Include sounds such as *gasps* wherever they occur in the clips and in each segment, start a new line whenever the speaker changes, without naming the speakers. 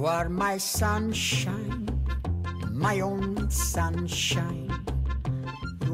You are my sunshine, my only sunshine.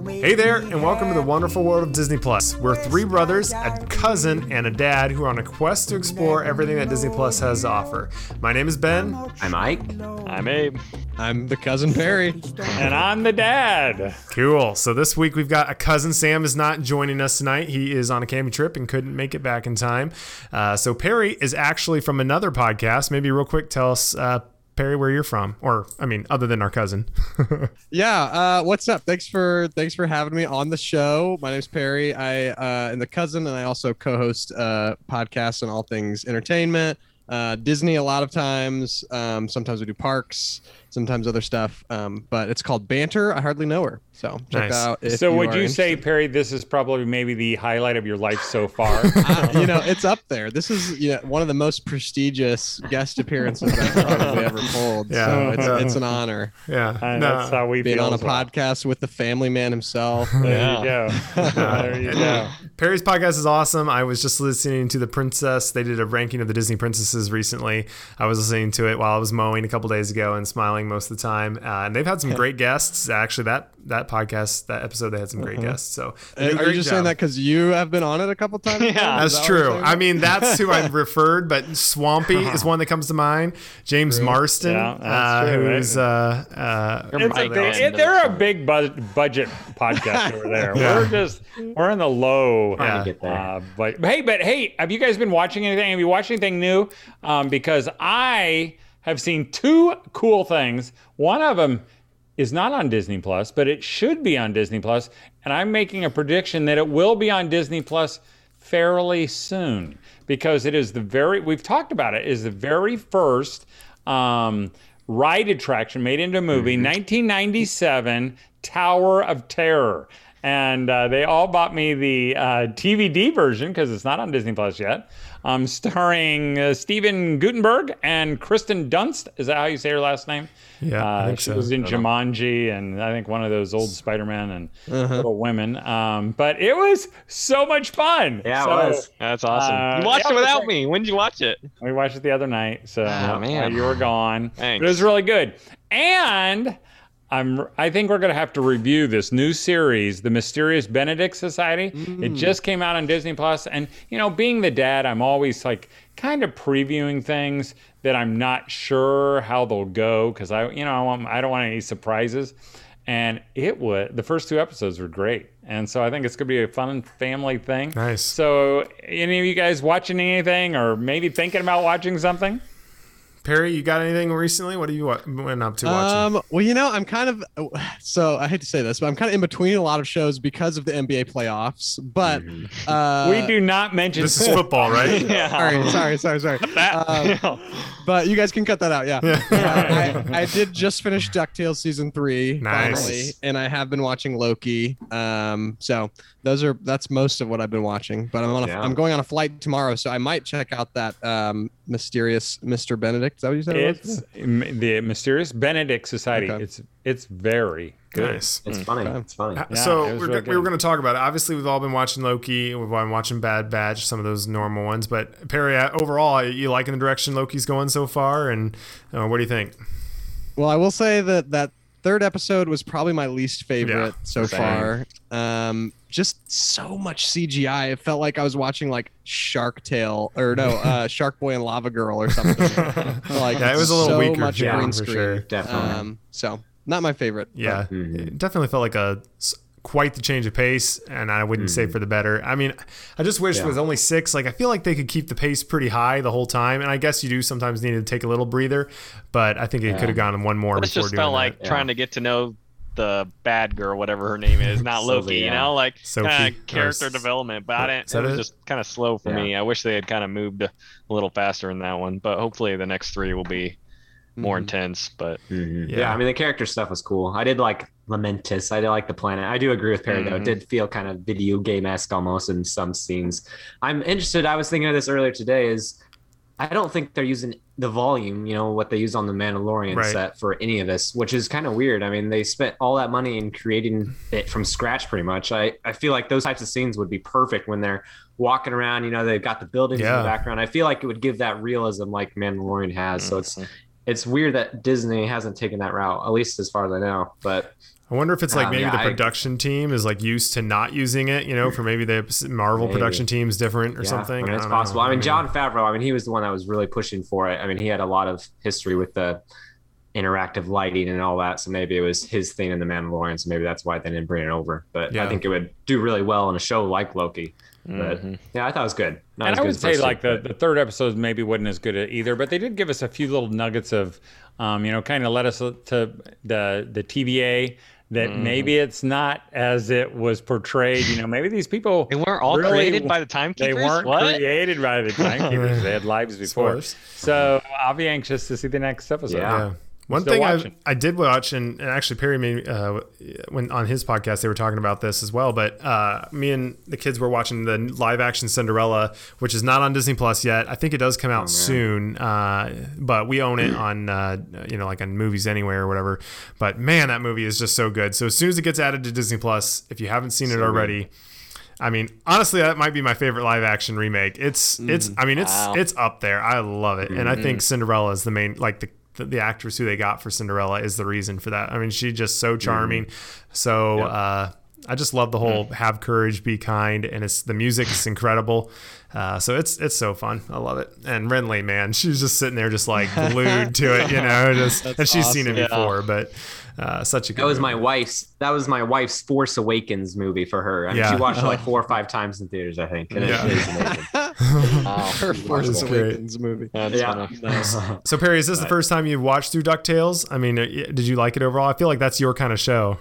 Hey there, and welcome to the wonderful world of Disney Plus. We're three brothers, a cousin, and a dad who are on a quest to explore everything that Disney Plus has to offer. My name is Ben.
I'm Ike.
I'm Abe.
I'm the cousin Perry.
And I'm the dad.
Cool. So this week we've got a cousin. Sam is not joining us tonight. He is on a camping trip and couldn't make it back in time. Uh, so Perry is actually from another podcast. Maybe real quick, tell us, uh, Perry, where you're from, or I mean, other than our cousin. *laughs*
Yeah, uh, what's up? Thanks for thanks for having me on the show. My name's Perry. I uh, am the cousin, and I also co-host uh, podcasts on all things entertainment, uh, Disney. A lot of times, um, sometimes we do parks, sometimes other stuff. Um, but it's called Banter. I hardly know her, so check
Nice.
out. If
so
you
would
are
you say. Perry, this is probably maybe the highlight of your life so *laughs* far?
Uh, you know, it's up there. This is you know, one of the most prestigious guest apperances I've probably ever pulled.
Yeah.
so it's,
Yeah.
it's an honor
yeah.
And
no.
that's how we
being
feel
on a
well.
podcast with the family man himself.
There you go. *laughs* there you go.
Perry's podcast is awesome. I was just listening to The Princess. They did a ranking of the Disney princesses recently. I was listening to it while I was mowing a couple days ago and smiling most of the time. Uh, and they've had some great guests. Actually, that that podcast, that episode, they had some great guests. So they do a.
Are you just
job.
saying that because you have been on it a couple times? *laughs*
Yeah.
That's
that
true. I mean, that's who I've referred, but Swampy is *laughs* one that comes to mind. James Marston,
Yeah,
uh,
true.
who's uh, uh,
It's
Mike
a big,
Austin
it,
does
they're a big bu- budget podcast over there. *laughs*
Yeah.
We're just we're in the low.
Yeah.
to get there.
Uh, but hey, but hey, have you guys been watching anything? Have you watched anything new? Um, because I have seen two cool things. One of them is not on Disney Plus, but it should be on Disney Plus, and I'm making a prediction that it will be on Disney Plus fairly soon because it is the very we've talked about it is the very first um, ride attraction made into a movie 1997 tower of terror. And uh, they all bought me the uh, dvd version because it's not on disney plus yet um, starring uh, Steven Guttenberg and Kristen Dunst. Is that how you say her last name?
Yeah, I
uh,
think
she
so.
was in Jumanji and I think one of those old Spider-Man and
Uh-huh.
Little Women. Um, but it was so much fun.
Yeah, it was.
Uh,
That's awesome. you watched
yeah,
it without
it's
me. When did you watch it?
We watched it the other night, so
Oh, man.
you were gone.
Thanks.
But it was really good. And I'm I think we're gonna have to review this new series, The Mysterious Benedict Society. It mm. just came out on Disney Plus, and you know, being the dad, I'm always like kind of previewing things that I'm not sure how they'll go because I, you know, I, want, I don't want any surprises. And it would. The first two episodes were great, and so I think it's gonna be a fun family thing.
Nice.
So, any of you guys watching anything, or maybe thinking about watching something?
Perry, you got anything recently? What have you wa- went up to watching?
Um, well, you know, I'm kind of so I hate to say this, but I'm kind of in between a lot of shows because of the NBA playoffs. But uh,
we do not mention
this is football, right? *laughs*
Yeah.
Sorry, sorry, sorry, sorry. Um, *laughs* but you guys can cut that out. Yeah. Uh, I, I did just finish DuckTales season three
Nice.
finally, and I have been watching Loki. Um, so those are that's most of what I've been watching. But I'm on a,
Yeah.
I'm going on a flight tomorrow, so I might check out that um, mysterious Mr. Benedict. Is that what you said? it was?
it's m- the Mysterious Benedict Society.
Okay.
It's it's very good.
Nice.
It's funny. It's funny.
Yeah,
so
it
we're,
real
we were going to talk about it. Obviously, we've all been watching Loki. We've been watching Bad Batch, some of those normal ones. But Perry, uh, overall, you liking the direction Loki's going so far? And uh, what do you think?
Well, I will say that that third episode was probably my least favorite
Yeah,
so
same.
far. Um, just so much CGI. It felt like I was watching like Shark Tale or no, *laughs* uh, Shark Boy and Lava Girl or something. *laughs* like
Yeah, it was a little
so
weaker,
much
yeah,
green
for
screen.
sure.
Definitely.
Um, so not my favorite.
Yeah,
Mhm.
it definitely felt like a s- quite the change of pace, and I wouldn't say for the better. I mean, I just wish
Yeah.
with only six, like I feel like they could keep the pace pretty high the whole time, and I guess you do sometimes need to take a little breather, but I think it
Yeah.
could have gone one more
this
before
just
doing
felt
that.
like
Yeah.
trying to get to know the bad girl, whatever her name is, *laughs* not
Sylvie,
Loki. You
yeah.
know, like
Sophie,
kind
or
of character
S-
development. But I didn't. It was
it?
just kind of slow for
Yeah.
me. I wish they had kind of moved a little faster in that one. But hopefully the next three will be more
Mhm.
intense. But
Mhm.
Yeah.
Yeah. I mean the character stuff was cool. I did like Lamentis. I like the planet. I do agree with Perry though. It
Mhm.
did feel kind of video game esque almost in some scenes. I'm interested. I was thinking of this earlier today. Is I don't think they're using the volume, you know, what they use on the Mandalorian
Right.
set for any of this, which is kind of weird. I mean, they spent all that money in creating it from scratch pretty much. I, I feel like those types of scenes would be perfect when they're walking around, you know, they've got the buildings in the background. I feel like it would give that realism like Mandalorian has. So it's it's weird that Disney hasn't taken that route, at least as far as I know. But
I wonder if it's like
Um,
maybe
yeah,
the
I-
production team is like used to not using it, you know, for maybe the Marvel
Maybe.
production team's different or
yeah,
something.
I mean, it's
don't know.
possible. I mean, Jon Favreau. I mean, he was the one that was really pushing for it. I mean, he had a lot of history with the interactive lighting and all that. So maybe it was his thing in the Mandalorian. So maybe that's why they didn't bring it over. But
Yeah.
I think it would do really well in a show like Loki. But
Mhm.
yeah, I thought it was good. Not
and
as
I would
as
say
first
like
two,
the, the third episode maybe wasn't as good either, but they did give us a few little nuggets of, um, you know, kind of led us to the the TVA that
Mm-hmm.
maybe it's not as it was portrayed. You know, maybe these people
They weren't all
really-
created by the timekeepers.
they
timekeepers.
weren't
what?
created by the timekeepers. *laughs* they had lives before. So I'll be anxious to see the next episode.
Yeah.
Yeah. One
Still
thing I,
watching.
I did watch, and, and actually Perry made uh, when on his podcast they were talking about this as well. But uh, me and the kids were watching the live action Cinderella, which is not on Disney Plus yet. I think it does come out soon, uh, but we own it on uh, you know like on Movies Anywhere or whatever. But man, that movie is just so good. So as soon as it gets added to Disney Plus, if you haven't seen it already. I mean, honestly, that might be my favorite live action remake. It's it's I mean, it's
Wow.
it's up there. I love it. And I think Cinderella is the main like the, the the actress who they got for Cinderella is the reason for that. I mean, she's just so charming. So uh I just love the whole have courage, be kind, and it's the music is incredible. Uh, so it's it's so fun. I love it. And Renly, man, she's just sitting there, just like glued to it, you know. *laughs* Just and she's seen it.
Yeah.
before, but uh, such a good.
That was
movie.
my wife's. That was my wife's Force Awakens movie for her. I mean,
Yeah.
she watched it like *laughs* four or five times in theaters, I think. And it
Yeah.
is amazing.
Wow. *laughs*
Her Force
It's great.
Awakens movie.
That's
yeah.
funny.
So Perry, is this the first time you've watched through Ducktales? I mean, uh, did you like it overall? I feel like that's your kind of show.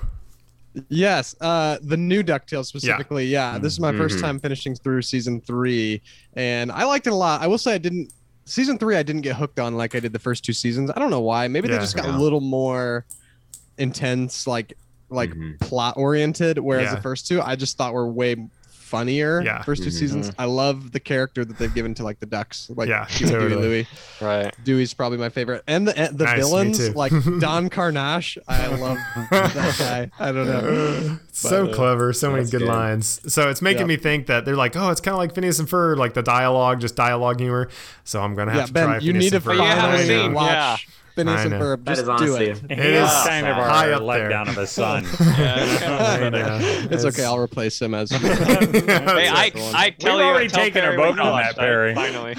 Yes, uh, the new Ducktales specifically. Yeah, this is my first
Mhm.
time finishing through season three, and I liked it a lot. I will say I didn't. Season three, I didn't get hooked on like I did the first two seasons. I don't know why. Maybe
Yeah.
they just got
Yeah.
a little more intense, like like
Mhm.
plot oriented. Whereas
Yeah.
the first two, I just thought were way funnier.
Yeah.
First two
Mhm.
seasons, I love the character that they've given to like the ducks, like
Yeah,
Huey, Dewey,
totally.
Louie.
Right.
Dewey's probably my favorite, and the and the
Nice,
villains like *laughs* Don Karnage. I love that guy. I don't know. *laughs*
so
But, uh,
clever, so many good,
good.
lines. So it's making
Yeah.
me think that they're like, oh, it's kind of like Phineas and Ferb, like the dialogue, just dialogue humor. So I'm gonna have
Yeah,
to
Ben,
try.
you
Phineas
need to
and Ferb.
you
finally watch
yeah.
Phineas
I
and
know.
Ferb. Just
is
do
honestly.
it.
He
It
is
is
kind of our
high up there.
letdown of a son. *laughs* *laughs*
It's okay. I'll replace him as. *laughs*
Hey, I, I tell you,
already taken a
Perry
vote on that, Perry.
Finally,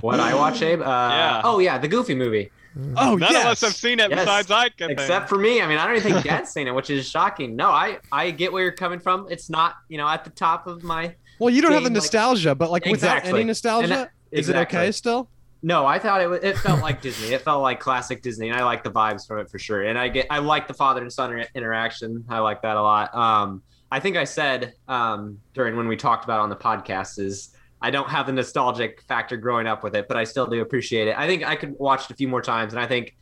What I watch, Abe? Uh,
Yeah.
Oh yeah, the Goofy movie.
oh
none
yes.
of us have seen it
Yes.
besides Ike. I think.
Except for me. I mean, I don't even think Dad's seen it, which is shocking. No, I I get where you're coming from. It's not you know at the top of my.
well, you don't have the
Seeing, like-
nostalgia, but like without
Exactly.
any
And
nostalgia,
that-
is it okay still?
No, I thought it was, it felt like Disney. It felt like classic Disney, and I like the vibes from it for sure. And I get I like the father and son inter- interaction. I like that a lot. Um, I think I said um, during when we talked about on the podcast is I don't have the nostalgic factor growing up with it, but I still do appreciate it. I think I could watch it a few more times, and I think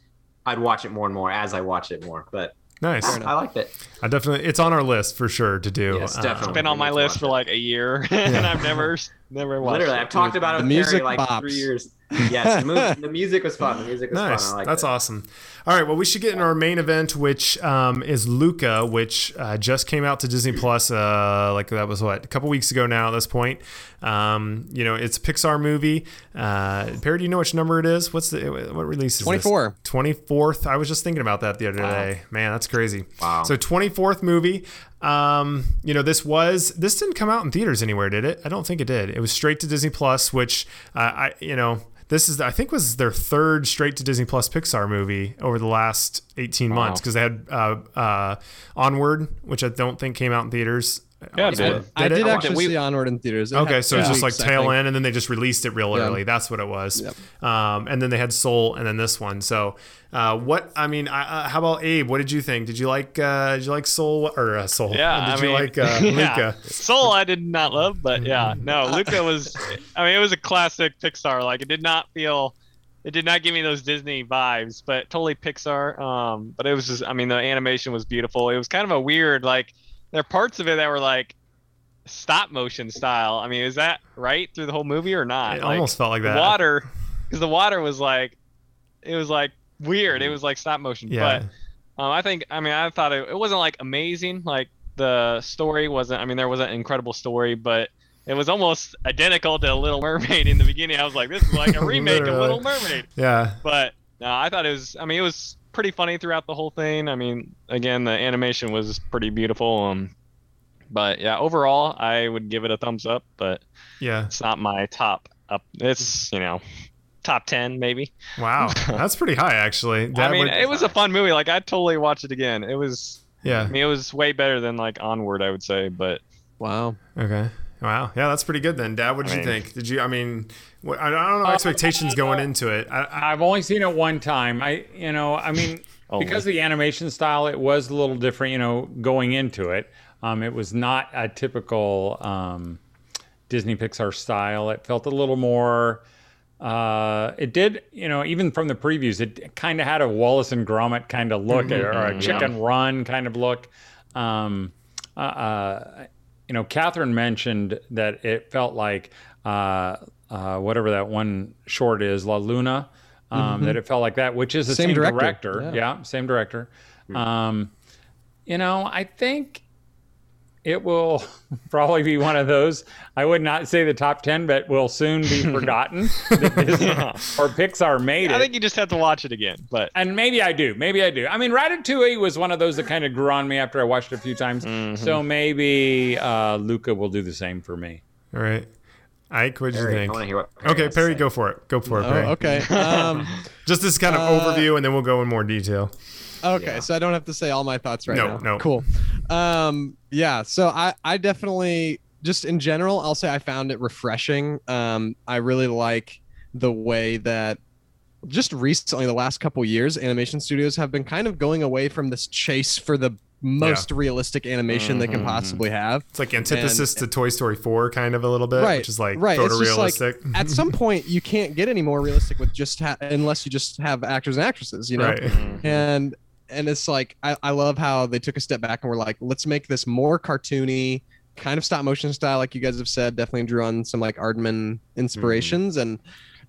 I'd watch it more and more as I watch it more. But
Nice.
I liked it.
I definitely, it's on our list for sure to do.
Yes,
Uh,
definitely.
It's been on my list for like a year, *laughs* and I've never, never watched.
Literally,
it.
I've talked about it
The
with
music
Perry like
bops.
three years. Yes, the, mu- *laughs* the music was fun. The music was
Nice.
fun. I like
That's
it.
awesome. All right. Well, we should get into our main event, which um, is Luca, which uh, just came out to Disney Plus. Uh, like that was what a couple weeks ago now. At this point, um, you know, it's a Pixar movie. Uh, Perry, do you know which number it is? What's the what release is
24.
24th. I was just thinking about that the other day. Man, that's crazy.
Wow.
So 24th movie. Um, you know, this was this didn't come out in theaters anywhere, did it? I don't think it did. It was straight to Disney Plus, which uh, I you know this is I think was their third straight to Disney Plus Pixar movie over the last 18 months because they had uh, uh, Onward, which I don't think came out in theaters.
Yeah, it did.
I
it?
did
I
actually
watched it.
see Onward in theaters. It
Okay,
had
so it's just like tail
think.
end, and then they just released it real
Yeah.
early. That's what it was.
Yep.
Um, and then they had Soul, and then this one. So, uh, what I mean, I, uh, how about Abe? What did you think? Did you like? Uh, did you like Soul or uh, Soul?
Yeah, *laughs*
Did
I
you
mean,
like uh, *laughs*
yeah.
Luca?
Soul, I did not love, but yeah, no, Luca was. I mean, it was a classic Pixar. Like, it did not feel, it did not give me those Disney vibes, but totally Pixar. Um, but it was just, I mean, the animation was beautiful. It was kind of a weird, like, there are parts of it that were like stop motion style. I mean, is that right through the whole movie or not?
It
Like,
almost felt like that.
water, because the water was like, it was like weird. It was like stop motion,
Yeah.
but. Um, I think I mean I thought it, it wasn't like amazing. Like the story wasn't. I mean there was an incredible story, but it was almost identical to Little Mermaid in the beginning. I was like, this is like a *laughs* remake of Little Mermaid.
yeah.
But no, I thought it was. I mean, it was pretty funny throughout the whole thing. I mean, again, the animation was pretty beautiful. Um, but yeah, overall, I would give it a thumbs up. But
Yeah.
it's not my top up. It's you know, top ten maybe.
Wow. *laughs* That's pretty high, actually.
I mean,
would-
it was a fun movie. Like I'd totally watch it again. It was.
yeah.
I mean, it was way better than like Onward, I would say. But
Wow.
Okay. Wow. Yeah, that's pretty good then. Dad, what did
I
you
mean-
think? Did you, I mean, what, I I don't know expectations going into it. I, I,
I've only seen it one time. I, you know, I mean,
Only.
because of the animation style, it was a little different. You know, going into it, um, it was not a typical um, Disney Pixar style. It felt a little more. Uh, it did, you know, even from the previews, it kind of had a Wallace and Gromit kind of look, or a Chicken Run kind of look. Um, uh, uh, you know, Catherine mentioned that it felt like uh, uh, whatever that one short is, La Luna. Um, That it felt like that, which is the
Same
same,
director,
director.
yeah.
Yeah. same director. Um, you know, I think it will *laughs* probably be one of those. I would not say the top ten, but will soon be *laughs* forgotten. that Disney *laughs* or Pixar made it.
I think you just have to watch it again. But
And maybe I do. Maybe I do. I mean, Ratatouille was one of those that kind of grew on me after I watched it a few times.
Mm-hmm.
So maybe uh, Luca will do the same for me.
all right. Ike, what did you
Perry, I want to hear what. Perry
Okay, Perry, go for it. Go for it,
Oh,
Perry.
okay. Um, *laughs*
Just this kind of
Uh,
overview, and then we'll go in more detail.
okay,
Yeah.
so I don't have to say all my thoughts right
No,
now.
no.
Cool. Um, yeah. So I, I definitely just in general, I'll say I found it refreshing. Um, I really like the way that just recently, the last couple years, animation studios have been kind of going away from this chase for the most realistic animation they can
Mhm.
possibly have.
It's like antithesis to Toy Story 4, kind of a little bit,
Right,
which is like
right. It's just like,
photorealistic.
At some *laughs* point, you can't get any more realistic with just ha- unless you just have actors and actresses, you know.
right. Mm-hmm.
and and it's like I, I love how they took a step back and were like let's make this more cartoony kind of stop motion style like you guys have said definitely drew on some like aardman inspirations mm-hmm. and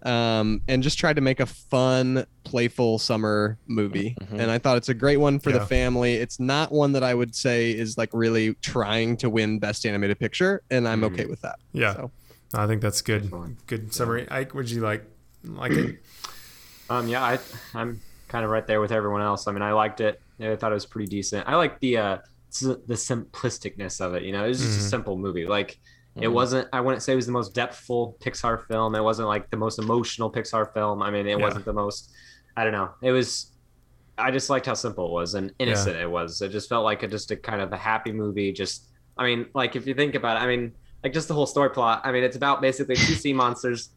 um and just tried to make a fun playful summer movie
Mhm.
and i thought it's a great one for
Yeah.
the family it's not one that i would say is like really trying to win best animated picture and i'm
Mhm.
okay with that
Yeah.
so
I think that's good.
Excellent.
Good summary. Ike, would you like like it? *clears throat*
Um, yeah, I, I'm kind of right there with everyone else. I mean, I liked it. I thought it was pretty decent. I like the uh, the simplisticness of it. You know, it's was just
Mhm.
a simple movie. Like, it
Mhm.
wasn't. I wouldn't say it was the most depthful Pixar film. It wasn't like the most emotional Pixar film. I mean, it
Yeah.
wasn't the most. I don't know. It was. I just liked how simple it was and innocent it was. It just felt like a, just a kind of a happy movie. Just, I mean, like if you think about it, I mean, like just the whole story plot. I mean, it's about basically two sea monsters.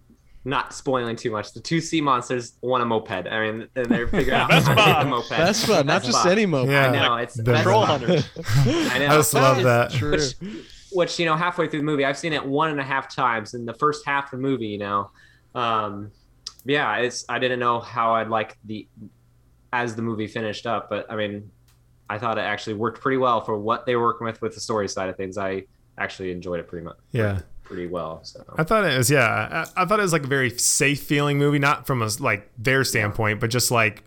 Not spoiling too much. The two sea monsters want a moped. I mean, and they're *laughs* figuring out how to
Vespa.
get the moped.
that's fun not just any moped
Yeah.
I know it's
The
Vespa.
Troll hunters.
I *laughs* know.
I just love that.
True.
Which, *laughs* which you know, halfway through the movie, I've seen it one and a half times in the first half of the movie. You know, um, yeah, it's I didn't know how I'd like the as the movie finished up, but I mean, I thought it actually worked pretty well for what they were working with with the story side of things. I actually enjoyed it pretty much.
Yeah.
pretty well. So
I thought it was yeah. I, I thought it was like a very safe feeling movie, not from a like their standpoint, but just like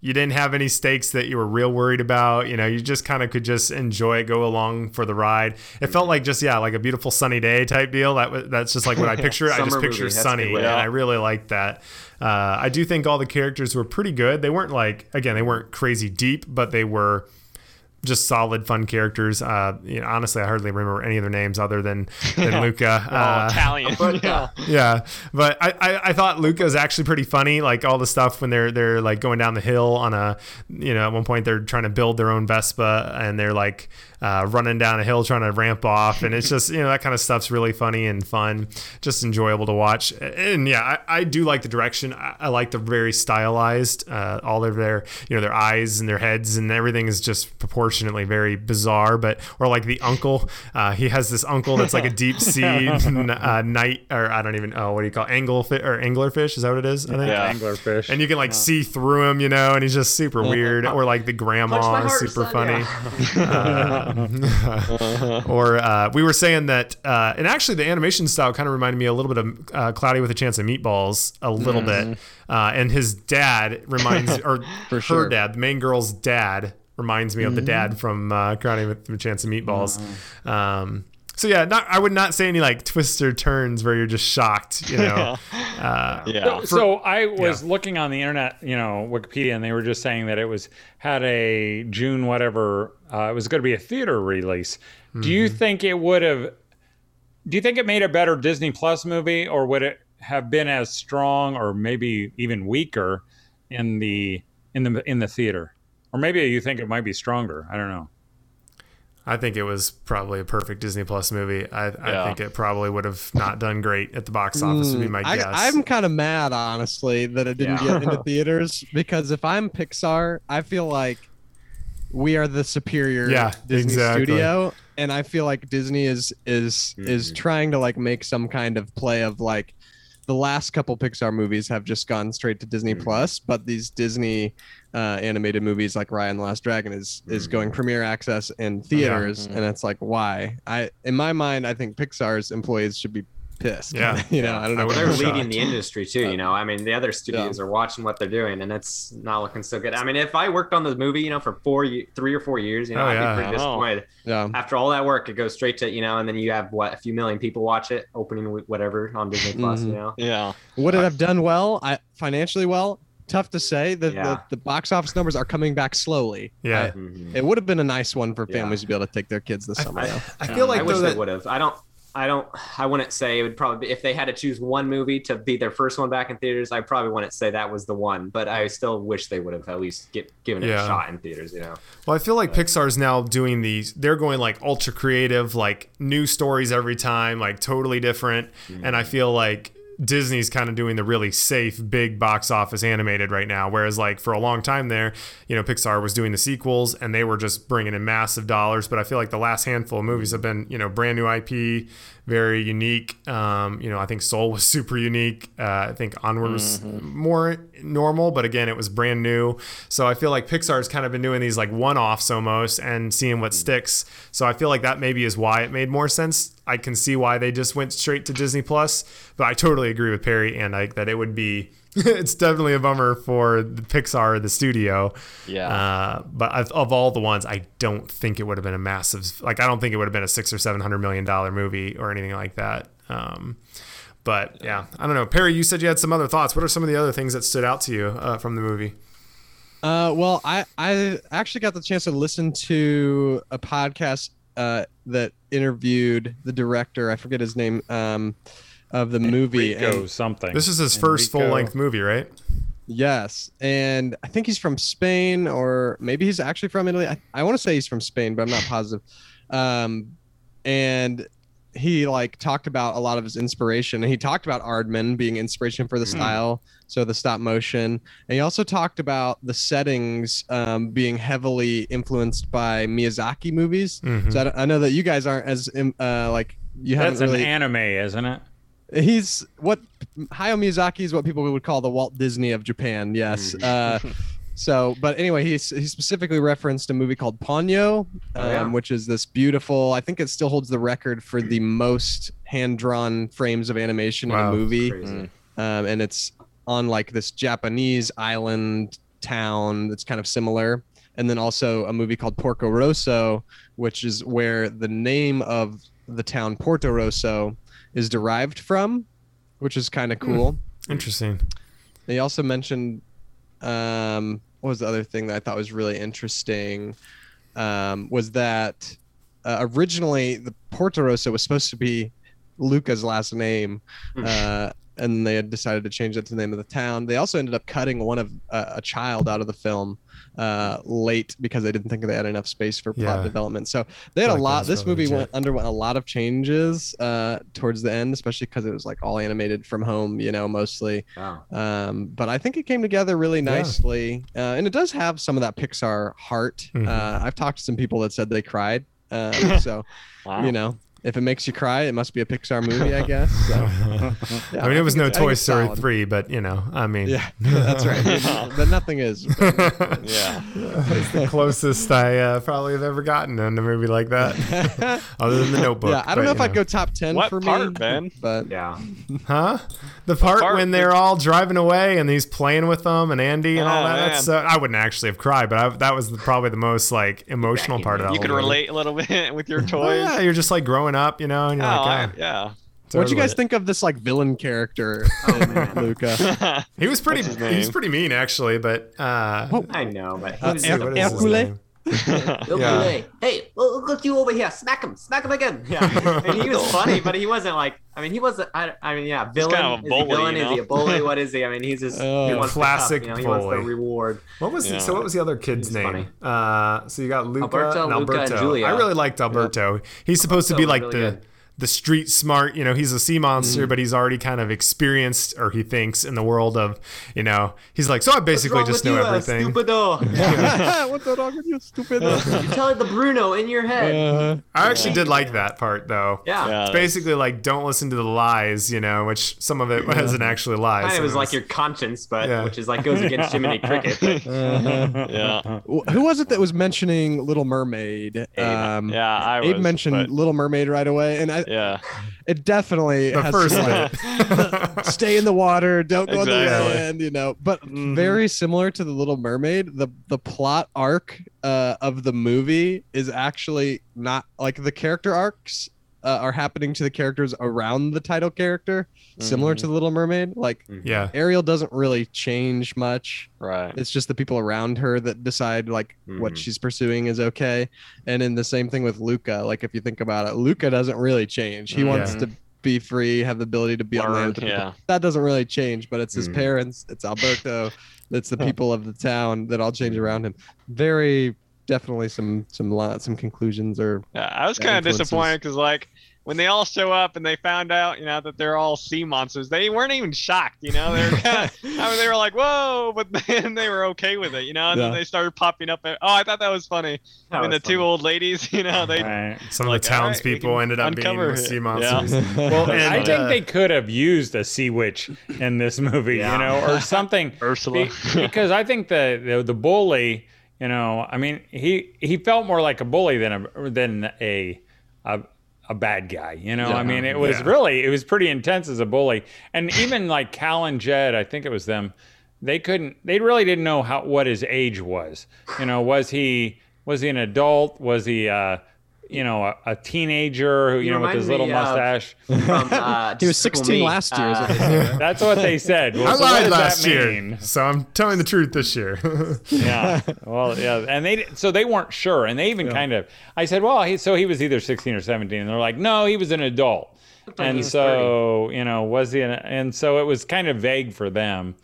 you didn't have any stakes that you were real worried about. You know, you just kind of could just enjoy it, go along for the ride. It felt like just yeah, like a beautiful sunny day type deal. That that's just like what I *laughs* picture. I just picture sunny, and. I really liked that. Uh, I do think all the characters were pretty good. They weren't like again, they weren't crazy deep, but they were just solid, fun characters. Uh, you know, honestly, I hardly remember any of their names other than than *laughs* Luca. Uh,
Italian.
But, *laughs*
yeah.
yeah, but I, I, I thought Luca is actually pretty funny. Like all the stuff when they're they're like going down the hill on a, you know, at one point they're trying to build their own Vespa and they're like uh, running down a hill trying to ramp off, and it's just you know that kind of stuff's really funny and fun, just enjoyable to watch. And yeah, I, I do like the direction. I, I like the very stylized. Uh, all of their you know their eyes and their heads and everything is just proportionately very bizarre. But or like the uncle, uh, he has this uncle that's like a deep *laughs* sea n- uh, night or I don't even oh what do you call angle fi- or anglerfish? Is that what it is? I think.
Yeah.
Anglerfish.
And you can like see through him, you know, and he's just super weird. Or like the grandma is
heart,
super
son,
funny.
yeah.
Uh, *laughs* *laughs* or uh, we were saying that, uh, and actually the animation style kind of reminded me a little bit of uh, Cloudy with a Chance of Meatballs, a little bit. Uh, and his dad reminds, or her
sure.
dad, the main girl's dad, reminds me of the dad from uh, Cloudy with a Chance of Meatballs. Um, So yeah, not I would not say any like twists or turns where you're just shocked. You know. *laughs* Uh,
Yeah.
so I was looking on the internet, you know, Wikipedia, and they were just saying that it was had a June whatever. Uh, it was going to be a theater release. Do you think it would have? Do you think it made a better Disney Plus movie, or would it have been as strong, or maybe even weaker in the in the in the theater? Or maybe you think it might be stronger. I don't know.
I think it was probably a perfect Disney Plus movie. I, I think it probably would have not done great at the box office. Would be my
Mm, I,
guess.
I'm kind of mad, honestly, that it didn't
Yeah.
get into *laughs* theaters because if I'm Pixar, I feel like we are the superior
Yeah,
Disney
exactly.
studio, and I feel like Disney is is is
Mhm.
trying to like make some kind of play of like the last couple Pixar movies have just gone straight to Disney
Mhm.
Plus, but these Disney uh, animated movies like Raya and the Last Dragon is is
Mhm.
going premiere access in theaters,
Mhm.
and it's like why? I in my mind, I think Pixar's employees should be pissed.
Yeah. *laughs*
you know, I don't know.
I
what
would
they're leading the industry too. You know, I mean, the other studios are watching what they're doing, and it's not looking so good. I mean, if I worked on the movie, you know, for four, three or four years, you know,
Oh,
I'd
yeah.
be pretty disappointed.
Yeah.
After all that work, it goes straight to you know, and then you have what a few million people watch it, opening whatever on Disney Plus.
Mhm.
You know,
Yeah.
Would it have done well? I financially well. Tough to say. The,
Yeah.
the the box office numbers are coming back slowly.
Yeah.
I-
Mhm.
it would have been a nice one for
Yeah.
families to be able to take their kids this summer.
I-
though.
I feel like
I wish
though
they would have. I don't. I don't. I wouldn't say it would probably be if they had to choose one movie to be their first one back in theaters. I probably wouldn't say that was the one, but I still wish they would have at least get, given it
Yeah.
a shot in theaters. You know,
Well, I feel like Pixar's now doing these. They're going like ultra creative, like new stories every time, like totally different. And I feel like Disney's kind of doing the really safe, big box office animated right now. Whereas, like for a long time there, you know, Pixar was doing the sequels and they were just bringing in massive dollars. But I feel like the last handful of movies have been, you know, brand new IP, very unique. Um, you know, I think Soul was *laughs* super unique. Uh, I think Onward was more normal, but again, it was brand new. So I feel like Pixar's kind of been doing these like one offs almost and seeing what sticks. So I feel like that maybe is why it made more sense. I can see why they just went straight to Disney Plus, but I totally agree with Perry and Ike that it would be. *laughs* it's definitely a bummer for the Pixar, the studio.
Yeah.
Uh, but of, of all the ones, I don't think it would have been a massive. Like I don't think it would have been a six or seven hundred million dollar movie or anything like that. Um, but yeah, I don't know. Perry, you said you had some other thoughts. What are some of the other things that stood out to you uh, from the movie?
Uh, well, I I actually got the chance to listen to a podcast uh, that interviewed the director. I forget his name. Um, of the movie.
Enrico
and-
something.
This is his first full length movie, right?
Yes, and I think he's from Spain, or maybe he's actually from Italy. I, I want to say he's from Spain, but I'm not positive. Um, and he like talked about a lot of his inspiration, and he talked about Aardman being inspiration for the
Mm.
style, so the stop motion. And he also talked about the settings um, being heavily influenced by Miyazaki movies.
Mhm.
So I, I know that you guys aren't as um, uh, like you haven't
That's
really
an anime, isn't it?
He's what Hayao Miyazaki is what people would call the Walt Disney of Japan. Yes. Uh, *laughs* so, but anyway, he he specifically referenced a movie called Ponyo, um,
Oh, yeah.
which is this beautiful. I think it still holds the record for the most hand drawn frames of animation in a movie,
Crazy.
um, and it's on like this Japanese island town that's kind of similar. And then also a movie called Porco Rosso, which is where the name of the town Porto Rosso is derived from, which is kind of cool.
Interesting.
They also mentioned um, what was the other thing that I thought was really interesting um, was that uh, originally the Porto Rosso was supposed to be Luca's last name,
Hmm.
uh, and they had decided to change that to the name of the town. They also ended up cutting one of uh, a child out of the film uh, late because they didn't think they had enough space for plot
Yeah.
development. So they had
feel
a lot. This movie
legit.
went underwent a lot of changes uh, towards the end, especially because it was like all animated from home, you know, mostly.
Wow.
Um, but I think it came together really
Yeah.
nicely, uh, and it does have some of that Pixar heart.
Mhm.
Uh, I've talked to some people that said they cried. Um, *laughs* so
Wow.
you know, if it makes you cry, it must be a Pixar movie, I *laughs* guess. So, yeah, *laughs*
I mean, it was no
it's-
Toy Story
solid.
3, but you know, I mean,
Yeah, that's right. *laughs* but nothing is.
yeah.
it's the closest I uh, probably have ever gotten in a movie like that, other than the Notebook.
yeah, I don't
but,
know if
you
I'd go top ten
What
for me.
part, Ben?
But
Yeah.
Huh? The part,
part
when they're all driving away and he's playing with them and Andy and all
Oh,
that. That's,
man.
uh, I wouldn't actually have cried, but I, that was the, probably the most like emotional part of that.
You
whole
could
movie.
relate a little *laughs* bit with your toys.
yeah, you're just like growing growing up, you know, and
Oh,
you're like,
I-
ah,
yeah.
What'd you guys think of this like villain character in *laughs* Luca? *laughs*
He was pretty.
What's
He was pretty mean, actually. But uh,
Oh.
I know, but he
Uh,
was
Her-
what is his
Hercule? *laughs*
name?
Okay. Hey, look, look you over here. Smack him. Smack him again. Yeah. And he was *laughs* funny, but he wasn't like. I mean, he wasn't. I, I mean, yeah, villain.
kind of a
is he
bully,
villain?
you
Is he a bully? *laughs* What is he? I mean, he's just.
Oh.
he wants
Classic
the cup, you know, He wants the reward.
What was
Yeah.
so? What was the other kid's name?
funny.
Uh, so you got Luca
Alberto,
and
Luca, and
Alberto.
Giulia.
I really liked Alberto. He's supposed to be like
was
the
good.
The street smart. You know, he's a sea monster, but he's already kind of experienced, or he thinks in the world of. You know, he's like, so I basically just know everything.
Stupido. *laughs*
What's wrong with you, stupid? *laughs*
you tell it the Bruno in your head.
Uh,
I actually did like that part though.
yeah.
Yeah.
It's basically like don't listen to the lies, you know, which some of it wasn't actually lies.
Kind of
some
was
of it
like your conscience, but
Yeah.
which is like goes against *laughs* Jiminy Cricket. but-
yeah.
who was it that was mentioning Little Mermaid? Um,
Yeah, I
Abe
was,
mentioned
but-
Little Mermaid right away, and I,
Yeah.
it definitely
the
has
first
some, like, *laughs* stay in the water, don't go on the land, you know. But
Mhm.
very similar to the Little Mermaid, the the plot arc uh, of the movie is actually not like the character arcs uh, are happening to the characters around the title character, similar to the Little Mermaid. Like
yeah.
Ariel doesn't really change much.
Right.
It's just the people around her that decide like what
Mhm.
she's pursuing is okay. And in the same thing with Luca, like if you think about it, Luca doesn't really change. He wants
Mhm.
to be free, have the ability to be on land. the people.
yeah.
That doesn't really change, but it's his parents, it's Alberto, it's the *laughs* people of the town that all change around him. Very definitely some some lo- some conclusions or
Yeah, I was kind of disappointed because like when they all show up and they found out, you know, that they're all sea monsters, they weren't even shocked. You know, they were kind of, *laughs* I mean, they were like, "Whoa," but *laughs* then they were okay with it. You know, and then they started popping up. And, oh, I thought that was funny.
That
I mean, the
was
two old ladies, *laughs* you know, they.
Right.
Some
Like,
of the
all right, we
townspeople
can
ended up being
uncover
the sea monsters.
Yeah.
Well, and
I think
uh,
they could have used a sea witch in this movie,
Yeah.
you know, or something.
Ursula.
Be- because I think the, the the bully, you know, I mean, he he felt more like a bully than a than a a, a bad guy, you know. I mean, it was
Yeah.
really it was pretty intense as a bully, and even like Cal and Jed, I think it was them. They couldn't. They really didn't know how what his age was. You know, was he was he an adult? Was he uh, you know, a, a teenager who you,
You
know with his little mustache?
From, uh, *laughs*
He was 16
Me,
last year,
uh,
what they said.
That's what they said. Well,
I
so
lied last year, so I'm telling the truth this year. *laughs*
yeah. Well, yeah, and they so they weren't sure, and they even kind of. I said, well, he so he was either sixteen or seventeen, and they're like, no, he was an adult, and
was
so you know, was he? An, and so it was kind of vague for them.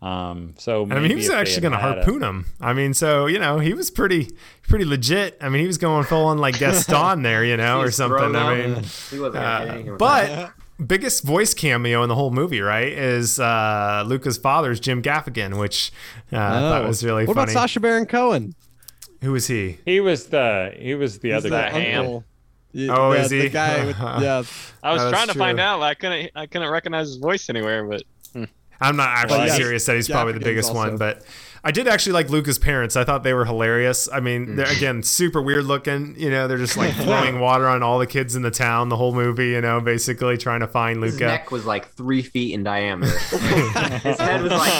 Um, so
And I mean, he was actually going to harpoon him. I mean, so you know, he was pretty, pretty legit. I mean, he was going full on like *laughs* Gaston there, you know, or something. I mean,
He wasn't
uh,
gonna hit him.
but biggest voice cameo in the whole movie, right, is uh, Luca's father's Jim Gaffigan, which uh, I thought was really
What
funny.
What about Sacha Baron Cohen?
Who was he?
He was the he was the
He's
other
the
guy.
Ham.
Yeah,
Oh,
yeah,
is
the
he?
guy with, *laughs* yeah.
I was
That's
trying to find out, but I couldn't. I couldn't recognize his voice anywhere. But
I'm not actually
Well,
serious that he's probably the biggest
also-
one, but I did actually like Luca's parents. I thought they were hilarious. I mean, they're again super weird looking. You know, they're just like *laughs* throwing water on all the kids in the town the whole movie. You know, basically trying to find
His
Luca.
neck was like three feet in diameter. *laughs* his head was like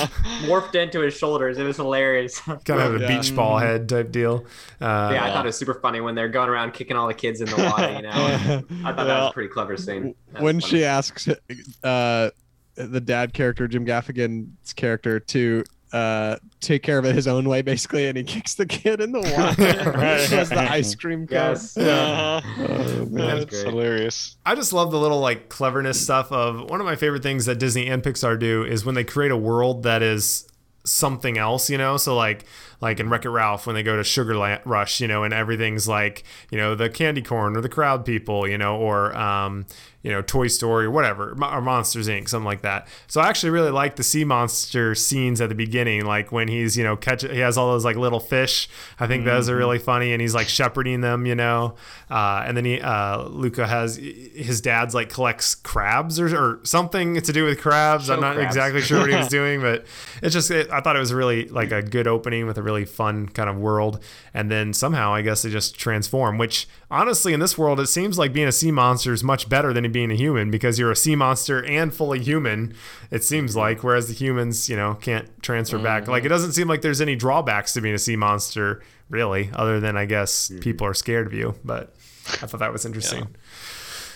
morphed into his shoulders. It was hilarious.
Kind of a
Yeah.
beach ball head type deal. Uh,
I thought it was super funny when they're going around kicking all the kids in the water. You know, *laughs* I thought that was a pretty clever scene. That
when
was
she asks uh, the dad character, Jim Gaffigan's character, to uh, take care of it his own way, basically, and he kicks the kid in the *laughs* water.
Right.
He has the ice cream cone.
Yes.
uh,
Oh, man.
That's
that's hilarious.
I just love the little like cleverness stuff of one of my favorite things that Disney and Pixar do is when they create a world that is something else, you know? So like like in Wreck-It Ralph when they go to Sugar Rush, you know, and everything's like, you know, the candy corn or the crowd people, you know, or um, you know, Toy Story or whatever, or Monsters Inc., something like that. So I actually really like the sea monster scenes at the beginning, like when he's, you know, catch he has all those like little fish. I think those are really funny and he's like shepherding them, you know. Uh, and then he uh, Luca has his dad's like collects crabs or, or something to do with crabs.
Show
I'm not
crabs.
exactly sure what he was *laughs* doing, but it's just it, I thought it was really like a good opening with a really fun kind of world. And then somehow I guess they just transform, which honestly in this world it seems like being a sea monster is much better than being a human because you're a sea monster and fully human. It seems like whereas the humans, you know, can't transfer back. Like it mm-hmm. doesn't seem like there's any drawbacks to being a sea monster really, other than I guess hmm. people are scared of you. But I thought that was interesting.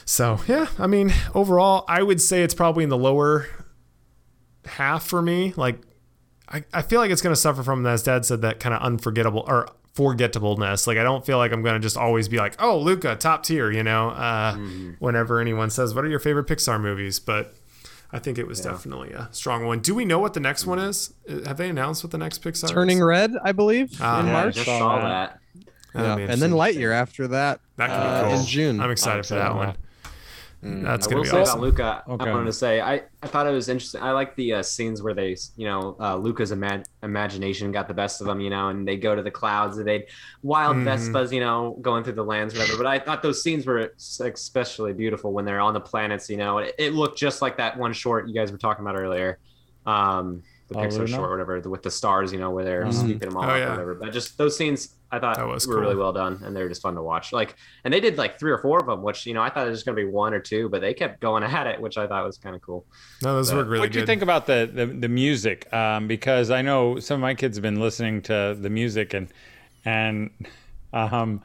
So yeah, I mean, overall, I would say it's probably in the lower half for me. Like, I, I feel like it's going to suffer from, as Dad said, that kind of unforgettable or forgettableness. Like, I don't feel like I'm going to just always be like, oh, Luca, top tier, you know, uh, whenever anyone says, what are your favorite Pixar movies? But I think it was definitely a strong one. Do we know what the next one is? Uh, Have they announced what the next Pixar is?
Turning
is?
Red, I believe,
Ah,
in
yeah,
I
March.
just
Saw
saw
that.
that.
Yeah, and then. Lightyear after that.
That could be
uh,
cool.
in June.
I'm excited for
I'm
that
excited
one.
Mm.
That's
I
gonna
will
be
say
awesome.
about Luca,
Okay.
I wanted to say I, I thought it was interesting. I like the uh, scenes where they, you know, uh, Luca's ima- imagination got the best of them, you know, and they go to the clouds and they wild
Mhm.
Vespas, you know, going through the lands, whatever. But I thought those scenes were especially beautiful when they're on the planets, you know. It, it looked just like that one short you guys were talking about earlier, um, the
Oh,
Pixar
Luna?
short, whatever, with the stars, you know, where they're
Mhm.
sweeping them all
Oh,
up,
yeah.
or whatever. But just those scenes, I thought
That was
were really well done, and they were just fun to watch. Like, and they did like three or four of them, which you know I thought it was going to be one or two, but they kept going *laughs* at it, which I thought was kind of cool.
No, those
But
were really good.
what do you think about the, the, the music? Um, because I know some of my kids have been listening to the music and and um,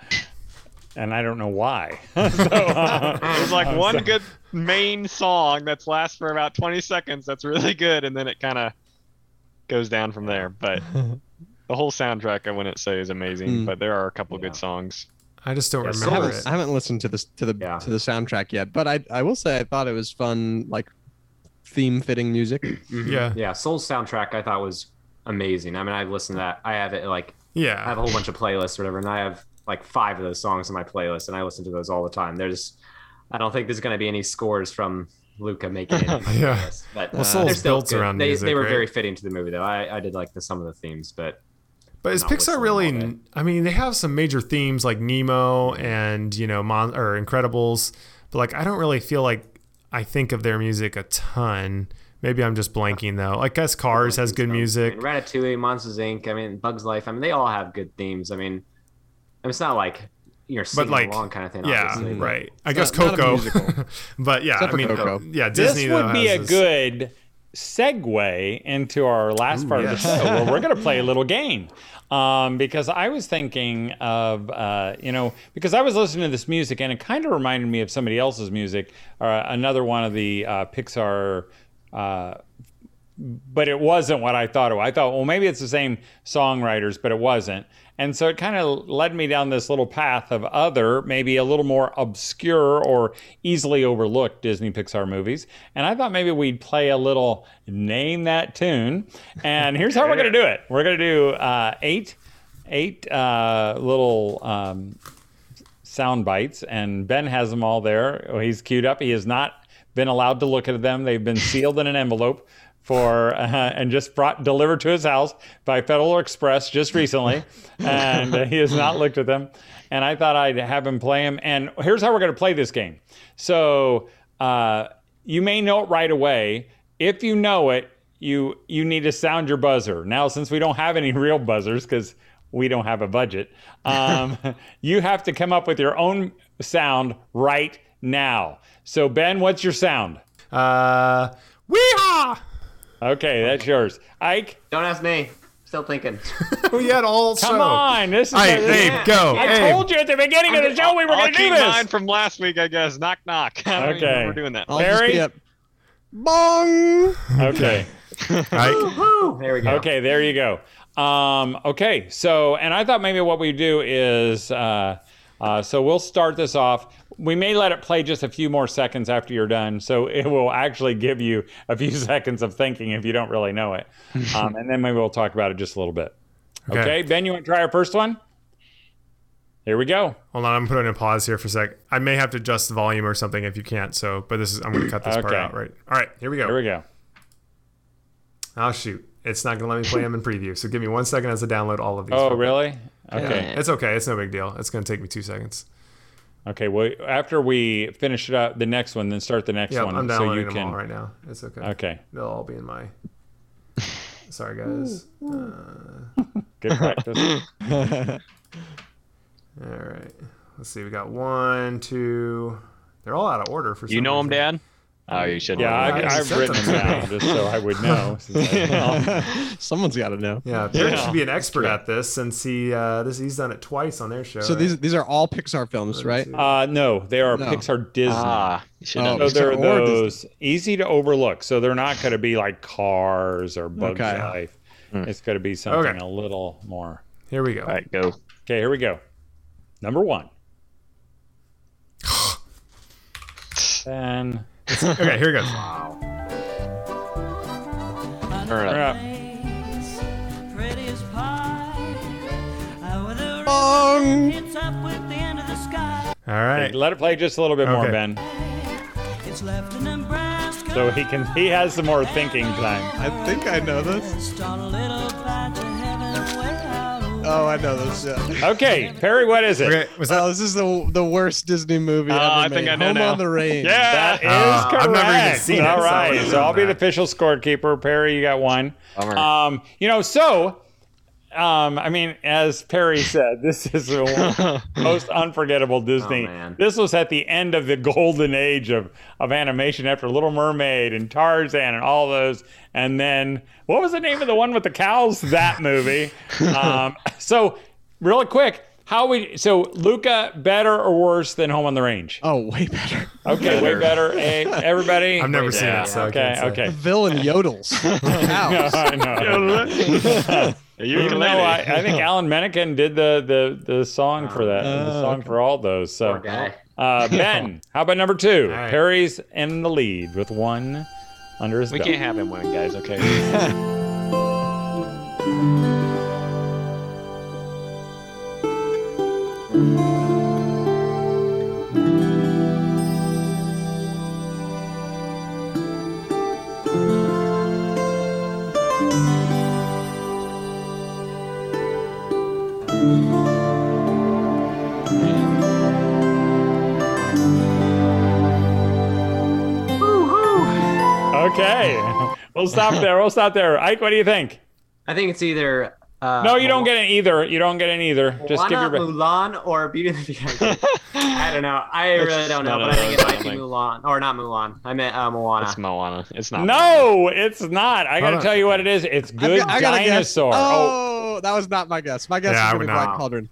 and I don't know why. *laughs* so, *laughs* uh,
There's like
I'm
one
sorry.
good main song that's lasts for about 20 seconds. That's really good, and then it kind of goes down from there. But *laughs* the whole soundtrack, I wouldn't say is amazing,
Mm.
but there are a couple
Yeah.
good songs.
I just don't
Yeah,
I
remember
haven't,
it.
I haven't listened to this to the
Yeah.
to the soundtrack yet, but I I will say I thought it was fun, like theme fitting music.
Yeah.
Yeah, Soul's soundtrack I thought was amazing. I mean, I've listened to that. I have it like
yeah.
I have a whole bunch of playlists or whatever, and I have like five of those songs in my playlist, and I listen to those all the time. There's, I don't think there's going to be any scores from Luca making it. in *laughs*
Yeah.
playlist, but
Well,
uh,
Soul's
they're still
built
good.
around
they,
music,
They were
right?
very fitting to the movie, though. I, I did like the, some of the themes, but
But is Pixar really? I mean, they have some major themes like Nemo and you know, Mon or Incredibles, but like I don't really feel like I think of their music a ton. Maybe I'm just blanking though. I guess Cars has good
I
music.
mean, Ratatouille, Monsters Inc. I mean, Bugs Life. I mean, they all have good themes. I mean, I mean it's not like you're singing
like,
along kind of thing.
Yeah,
obviously,
right. I
It's
guess
not- not
Coco.
musical. *laughs*
but yeah,
Except
I mean,
Coco.
yeah,
this
Disney
would be a
this-
good segue into our last
Ooh,
part
yes.
of the show where we're going to play a *laughs* little game. Um, because I was thinking of, uh, you know, because I was listening to this music and it kind of reminded me of somebody else's music, or another one of the uh, Pixar. Uh, but it wasn't what I thought it was. I thought, well, maybe it's the same songwriters, but it wasn't. And so it kind of led me down this little path of other, maybe a little more obscure or easily overlooked Disney Pixar movies. And I thought maybe we'd play a little name that tune. And here's how we're going to do it. We're going to do uh, eight, eight uh, little um, sound bites, and Ben has them all there. He's queued up. He has not been allowed to look at them. They've been sealed in an envelope for uh, and just brought delivered to his house by Federal Express just recently, and uh, he has not looked at them. And I thought I'd have him play them. And here's how we're going to play this game. So uh, you may know it right away. If you know it, you you need to sound your buzzer. Now, since we don't have any *laughs* real buzzers because we don't have a budget, um, *laughs* you have to come up with your own sound right now. So Ben, what's your sound?
Uh, weehaw!
Okay, that's yours. Ike,
Don't ask me. Still thinking. *laughs*
We had all
come on. This is
Hey, Abe, go.
I
Abe.
told you at the beginning of the show we were
I'll
going to do
keep
this.
mine from last week, I guess. Knock knock. *laughs* I don't even
Okay.
remember doing that.
I'll
Perry?
be a bong.
Okay. *laughs*
Ike,
There we go.
Okay, there you go. Um, okay, so and I thought maybe what we do is uh, uh, so we'll start this off. We may let it play just a few more seconds after you're done, so it will actually give you a few *laughs* seconds of thinking if you don't really know it, um, and then maybe we'll talk about it just a little bit.
Okay.
Okay, Ben, you want to try our first one? Here we go.
hold on. I'm putting a pause here for a sec. I may have to adjust the volume or something if you can't. So, but this is I'm going to cut this part out. Right. All right. Here we go.
Here we go.
Oh shoot! It's not going to let me play them in preview. So give me one second as I download all of these.
Oh, really? Okay.
It's okay. It's no big deal. It's going to take me two seconds.
Okay. Well, after we finish it up, the next one, then start the next
Yeah,
one,
I'm
so
downloading
you
them
can.
all right now. It's okay.
Okay.
They'll all be in my. *laughs* Sorry, guys. Uh, *laughs*
Good practice. *laughs*
all right. Let's see. We got one, two. They're all out of order for some
You know him,
reason.
Dad? Oh, you should.
Yeah, I,
Nice.
I've written them down *laughs* just so I would know. *laughs* since I-
Someone's got to know.
Yeah, Perry
Yeah.
should be an expert at this since he uh, this he's done it twice on their show.
So
right?
these these are all Pixar films, right?
Uh, no, they are
No.
Pixar Disney.
Ah, you should
Oh,
know.
so they're
Pixar or Disney.
those easy to overlook. So they're not going to be like Cars or Bugs
Okay.
Life.
Hmm.
It's going to be something
Okay.
a little more.
Here we go.
All right, go.
Okay, here we go. Number one. *gasps* then
Okay, here goes.
Turn it
turn
up.
up.
Bong!
All right.
Let it play just a little bit more,
Okay.
Ben. So he can. He has some more thinking time.
I think I know this. Oh, I know this. Yeah.
Okay, Perry, what is it?
Okay, was that?
Oh, this is the the worst Disney movie
Oh,
ever
I
made.
think I know
Home
now.
on the Range.
Yeah.
That is
Uh,
correct.
I've never even seen it,
All
so I
right,
wouldn't
so
know
I'll be the
that.
official scorekeeper. Perry, you got one.
Bummer.
Um, you know, so, um, I mean, as Perry said, this is the *laughs* most unforgettable Disney.
Oh,
this was at the end of the golden age of, of animation after Little Mermaid and Tarzan and all those. And then, what was the name of the one with the cows? That movie. *laughs* um, so, really quick, how we so Luca better or worse than Home on the Range?
Oh, way better.
Okay, way better. Hey, everybody.
I've never seen
Yeah.
it, so I
Okay,
can't say.
okay.
The villain yodels. *laughs*
No, I know.
You
Even though I, I think Alan Menken did the the, the song for that, the
Oh,
song for all those. So,
Poor guy.
uh, *laughs* Ben, how about number two?
All right.
Perry's in the lead with one under his
we
belt.
can't have him winning, guys. Okay.
Okay, *laughs* we'll stop there. We'll stop there. Ike, what do you think?
I think it's either. Uh,
No, you don't get it either. You don't get it either. Just
Moana,
give your.
Mulan or Beauty and the Beast. *laughs* I don't know. I
It's
really don't know, but I think it might be. Mulan or not Mulan. I meant uh, Moana.
It's Moana. It's not.
No, it's not. I got to tell you what it is. It's good
got- I gotta guess.
dinosaur. Oh,
Oh, that was not my guess. My guess
Yeah, I
was
would
gonna be Black. Cauldron.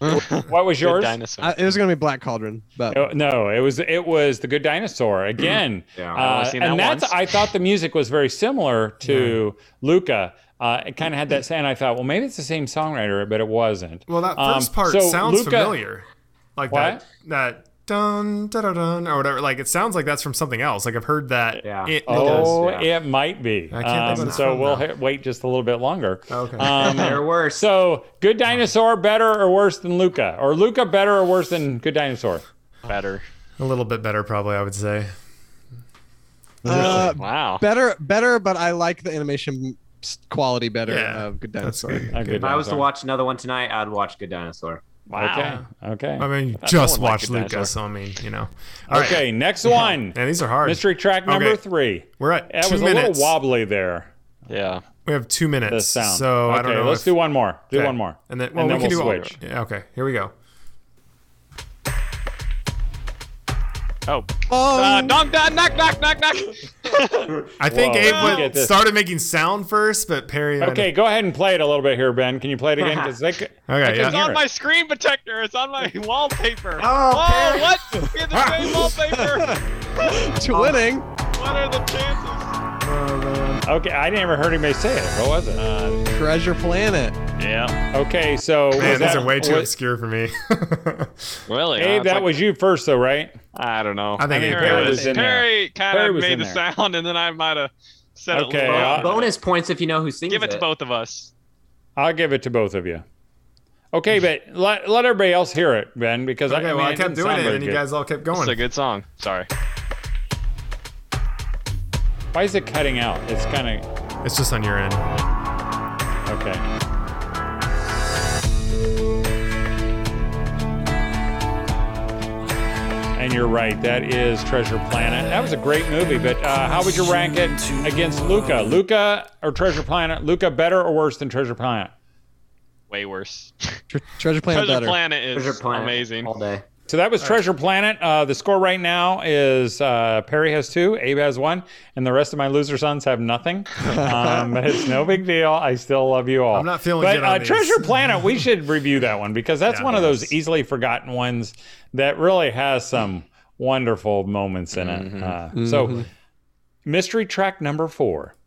*laughs*
what was
Good
yours?
dinosaur.
Uh, it was gonna be Black Cauldron, but
No, it was it was the Good Dinosaur again.
Yeah,
I've only
uh,
seen
and
that
that's
once.
I thought the music was very similar to Luca. Uh, it kind of had that sound. I thought, well, maybe it's the same songwriter, but it wasn't.
Well, that
Um,
first part
so
sounds
Luca-
familiar. Like
What?
that that dun da da dun or whatever. Like it sounds like that's from something else. Like I've heard that.
Yeah.
It,
Oh,
yeah.
it might be.
I can't
Um,
what it's
so
from
we'll ha- wait just a little bit longer.
Okay.
Um, *laughs*
They're worse.
so, Good Dinosaur better or worse than Luca, or Luca better or worse than Good Dinosaur?
Better.
a little bit better, probably. I would say.
uh,
Wow.
better, better. But I like the animation quality better
Yeah,
of Good Dinosaur.
good.
Good
if I was to watch another one tonight, I'd watch Good Dinosaur.
Wow.
Okay. Okay.
I mean,
no
just
one
watch
Good
Luca, so I mean, you know. All right.
okay. Next *laughs* one.
Man, these are hard.
Mystery track number
Okay.
three.
We're at
That
two
was
minutes.
a little wobbly there.
Yeah.
We have two minutes.
The sound.
So
okay,
I don't know.
let's
if-
do one more. Do
okay.
one more.
And then, well,
And then
we can
we'll
do
switch.
All, yeah, okay, here we go.
Oh.
Oh,
Uh, knock, knock, knock, knock, knock, knock.
I think
Whoa,
Abe
let me
went-
get this.
started making sound first, but Perry.
Okay, go ahead and play it a little bit here, Ben. Can you play it again? *laughs* 'Cause they c- I
Okay,
can
yeah.
It's on my screen protector. It's on my *laughs* oh, wallpaper.
Oh, Perry.
what? We have the same *laughs* wallpaper.
to oh. winning.
What are the chances?
Oh, Okay, I never heard anybody say it. What was it?
Uh,
Treasure Planet.
yeah.
okay, so
Man, these
that,
are way too
was,
obscure for me. *laughs*
Really?
Abe,
Uh,
that
like-
was you first, though, right?
I don't know.
I think Abe
Perry
got it.
was,
Was in there.
Perry kind of made the
there.
sound, and then I might have said
Okay,
it. a little
uh.
Bonus points if you know who sings
Give it to both of us.
I'll give it to both of you. Okay, but let, let everybody else hear it, Ben, because I,
okay,
I mean,
well, I
it
kept
didn't
doing
sound
it,
very
and you guys all kept going.
It's a good song. Sorry.
Why is it cutting out? It's kind of
It's just on your end.
okay. And you're right. That is Treasure Planet. That was a great movie. But uh, how would you rank it against Luca? Luca or Treasure Planet? Luca better or worse than Treasure Planet?
Way worse.
Tre- Treasure Planet
Treasure
better.
Planet is
Treasure Planet
amazing.
all day.
So that was Treasure Planet. Uh, the score right now is uh, Perry has two, Abe has one, and the rest of my loser sons have nothing. *laughs* Um, it's no big deal. I still love you all.
I'm not feeling
but,
good on
uh,
these.
Treasure Planet, we should review that one because that's
Yeah.
one of those easily forgotten ones that really has some wonderful moments in it. Uh, So, mystery track number four. *clears throat*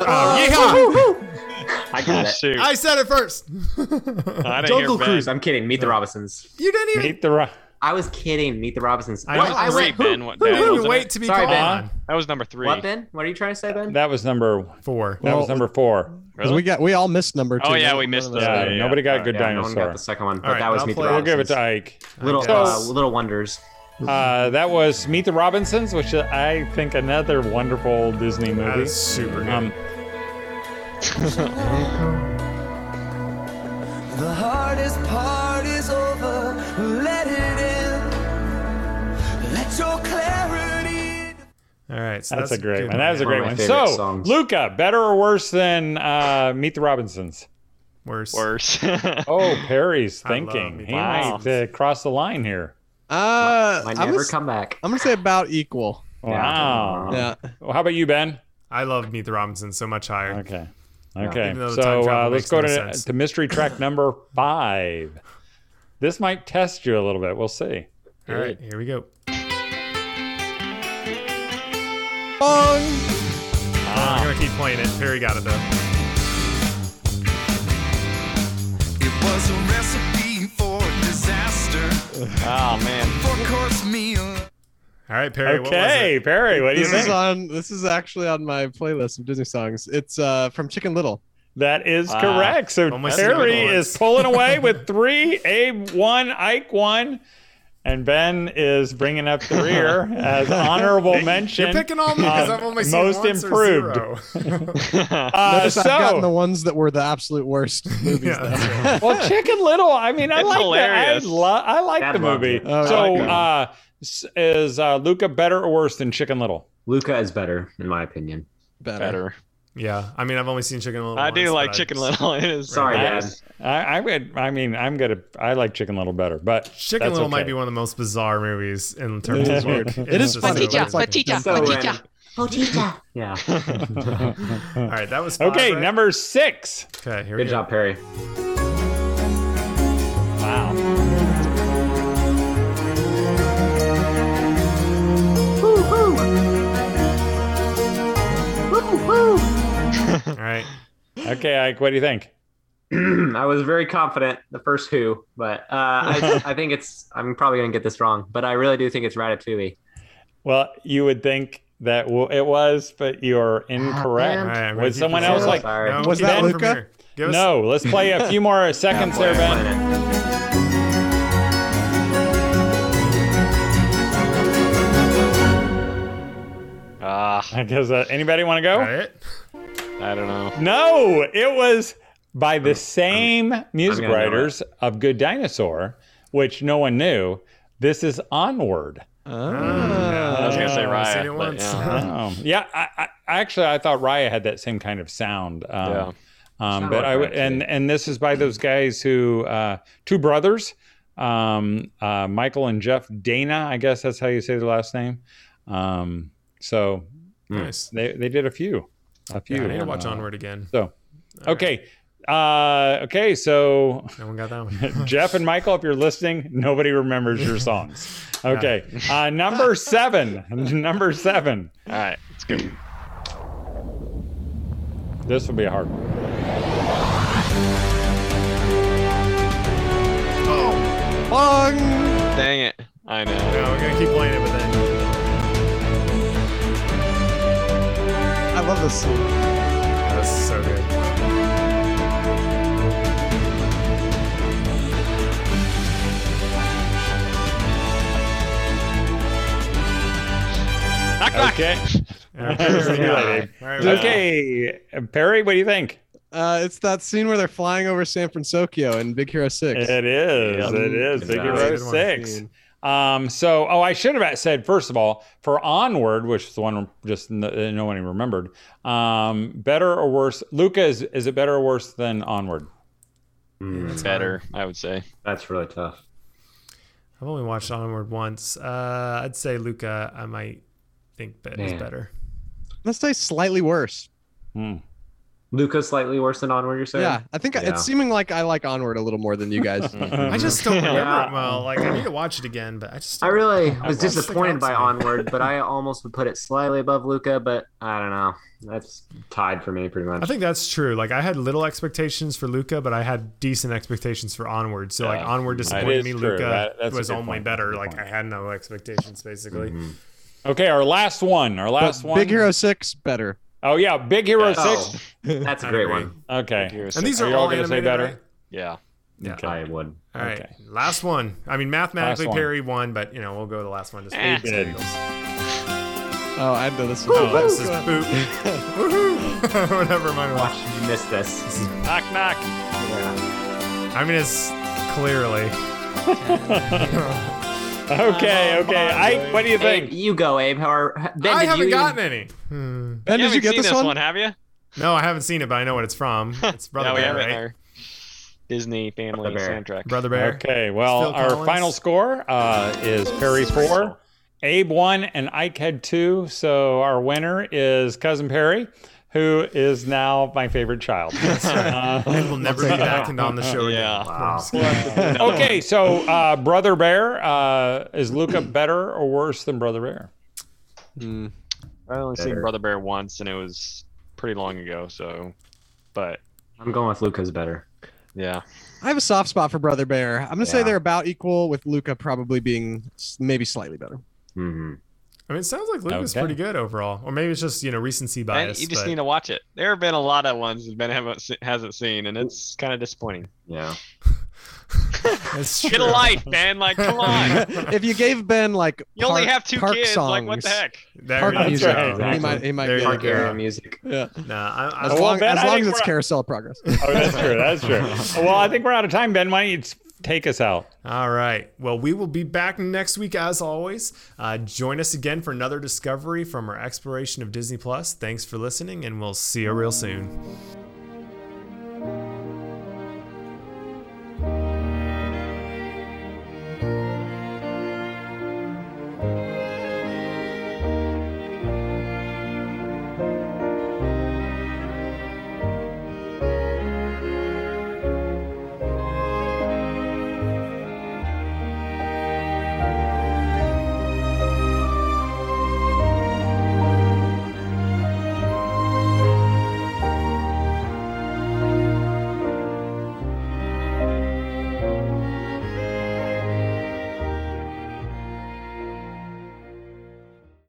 Oh,
I got it. *laughs*
Shoot!
I said it first.
I didn't
Jungle
hear
Cruise.
Ben.
I'm kidding. Meet the Robinsons.
You didn't even.
Meet the Ro-
I was kidding. Meet the Robinsons.
I
What?
know.
I
Three,
went.
Ben. What,
You
Ben,
didn't
wasn't
wait
it?
to be
Sorry,
called
Ben.
on.
That was number three.
What, Ben? What are you trying to say, Ben?
That was number.
Four.
That was
Well,
number four.
'Cause we got we all missed number two.
Oh, yeah, we missed
of
those.
Yeah, nobody got a good
yeah, no one got the second one, but
All right,
that was
I'll
Meet the
play-
we'll give it
Robinsons.
to Ike.
Little,
So-
uh, little wonders.
Uh, that was Meet the Robinsons, which I think another wonderful Disney movie.
is super good.
Um, *laughs*
The hardest part is over. Let it in. Let your clarity.
All right, so
that's,
that's,
a great
good
one. That was a great
my
one. So,
songs.
Luca, better or worse than uh, Meet the Robinsons?
Worse.
Worse. *laughs*
Oh, Perry's thinking.
Meet
He
the
might uh, cross the line here.
Uh,
Might
I'm
never
gonna,
come back.
I'm gonna say about equal.
Wow.
Yeah.
Well, how about you, Ben?
I love Meet the Robinsons so much higher.
Okay. Okay.
Even though the time
So uh, let's go
no
to, to mystery track number *laughs* five. This might test you a little bit. We'll see.
All right, here we go.
Bong.
I'm gonna keep playing it. Perry got it though.
It was a recipe for disaster.
oh man.
Four course meal.
All right, Perry. What was
Okay,
it?
Perry, what do you
This is on. This is actually on my playlist of Disney songs. It's uh from Chicken Little.
That is correct. So
almost
Perry is pulling away with three. Abe one, Ike one, and Ben is bringing up the rear as *laughs* honorable mention.
You're picking on me because I've only seen
most improved.
Or zero. *laughs* *laughs*
Uh,
Notice I've gotten the ones that were the absolute worst movies.
yeah, that's right.
well, Chicken Little. I mean, I
It's
like
hilarious.
that. I, lo- I like
Dad
the movie.
Oh,
so,
like
uh, s- is uh, Luca better or worse than Chicken Little?
Luca is better, in my opinion.
Better.
Better.
yeah, I mean, I've only seen Chicken Little.
I do like
but I
Chicken
just-
Little. *laughs* It is
Sorry, Dad.
I, I would. I mean, I'm gonna. I like Chicken Little better, but
Chicken
that's
Little
okay.
might be one of the most bizarre movies in terms of *laughs*
is weird.
It's just
funny,
so
but
weird.
like-
Potita,
So
potita.
random. *laughs* Yeah.
All right, that was five,
Okay,
right?
number six.
Okay, here we
Good job, Perry.
Okay, Ike, what do you think? *clears throat*
I was very confident the first Who, but uh, I, *laughs* I think it's. I'm probably gonna get this wrong, but I really do think it's Ratatouille.
Well, you would think that w- it was, but you're incorrect.
all right. I'm gonna
Would
keep
someone else like?
Sorry.
No,
Was that Luca?
us-
No. Let's play a few more seconds there, Ben.
Planet.
Ah,
Does uh, anybody want to go?
All right.
I don't know.
No, it was by the same music
gonna know
writers of Good Dinosaur, which no one knew. This is Onward.
Yeah, I
was gonna say Raya,
seen it
but
once.
yeah.
Um, *laughs* yeah, I, I, actually, I thought Raya had that same kind of sound. Um,
Yeah.
Um, but I would, and
too.
and this is by those guys who uh, two brothers, um, uh, Mychael and Jeff Danna. I guess that's how you say their last name. Um, so
nice.
they they did a few, a few.
Yeah, I need to watch
Uh,
Onward again.
So, okay, uh, okay. So
No one got that one. *laughs*
Jeff and Mychael, if you're listening, nobody remembers your songs. *laughs* Okay, uh, number seven. *laughs* number seven.
All right, let's go.
This will be a hard one.
Bong.
Dang it. I know.
no, we're gonna keep playing it, but then
love this song.
that's so good.
Knock, knock.
Okay.
Yeah, Perry's
See you
got
later.
it. All right, well,
Okay, Perry, what do you think?
Uh, it's that scene where they're flying over San Francisco in Big Hero Six.
It is.
Yep.
It is. Big. Hero
Six. one.
Six. Um, so, oh, I should have said first of all for Onward, which is the one just no, no one even remembered. Um, better or worse? Luca is is it better or worse than Onward?
Mm,
Better, I would say.
that's really tough.
I've only watched Onward once. Uh, I'd say Luca. I might think bet is better.
Let's say slightly worse.
Hmm.
Luca's slightly worse than Onward. You're saying?
Yeah, I think
Yeah.
it's seeming like I like Onward a little more than you guys. *laughs*
I just don't remember
Yeah.
it well. Like I need to watch it again, but I just
I really
I
was disappointed by. Onward, but I *laughs* almost would put it slightly above Luca. But I don't know. That's tied for me pretty much.
I think that's true. Like I had little expectations for Luca, but I had decent expectations for Onward. So like Onward disappointed me.
true.
Luca
That-
was only
point.
better. Like
point.
I had no expectations basically.
Mhm.
Okay, our last one. Our
But
last one.
Big Hero Six better.
Oh yeah, Big Hero
Yeah.
Six.
Oh, that's a great one.
Okay.
Heroes
And these are,
Are you all
all
gonna say better?
right?
Yeah.
Yeah.
Okay.
I would.
All right.
Okay.
Last one. I mean, mathematically,
Last.
Perry won, but you know we'll go to the last one. Just for
Eh.
the
Good.
Oh, I know this.
Oh,
one.
this is boop. *laughs* Woohoo! *laughs* Whatever mine was.
Watch you miss this.
Knock knock.
Yeah.
I mean, it's clearly. *laughs* *laughs*
Okay, okay. I. What do you
Abe,
think?
you go, Abe. How are Ben?
I
did
haven't
you
gotten any. Hmm.
Ben, did you get
seen
this one?
have you?
No, I haven't seen it, but I know what it's from. *laughs* It's Brother
yeah, we
Bear,
have it
right?
in our Disney family
Brother Bear.
soundtrack.
Brother Bear.
Okay, well,
Phil
our
Collins?
final score uh, is Perry four, Abe one, and Ike had two. So our winner is cousin Perry, who is now my favorite child. *laughs* Uh,
And *laughs* we'll never be back and on the show again.
Yeah.
Wow. *laughs*
okay, so uh, Brother Bear, uh, is Luca *clears throat* better or worse than Brother Bear?
Hmm.
I only
Better.
seen Brother Bear once, and it was pretty long ago. So, but
I'm going with Luca's better.
yeah,
I have a soft spot for Brother Bear. I'm gonna say they're about equal, with Luca probably being maybe slightly better.
hmm
I mean, it sounds like Luke was
Okay.
pretty good overall, or maybe it's just you know recency
and
bias.
you just
but-
need to watch it. There have been a lot of ones that Ben haven't hasn't seen, and it's kind of disappointing.
Yeah. *laughs*
It's
Get a life, Ben. Like, come *laughs* on.
if you gave Ben like
You only have two
park
kids.
songs,
Like, what the heck?
There
Park
That's
music,
right,
he might he might
There
get
Park
it.
area music.
Yeah.
Nah, I, I,
As
Well,
long,
Ben,
as, long as it's
we're-
carousel progress.
Oh, that's true. That's true. *laughs* Well, I think we're out of time, Ben. Why don't you take us out?
All right. Well, we will be back next week as always. Uh, join us again for another discovery from our exploration of Disney Plus. Thanks for listening, and we'll see you real soon.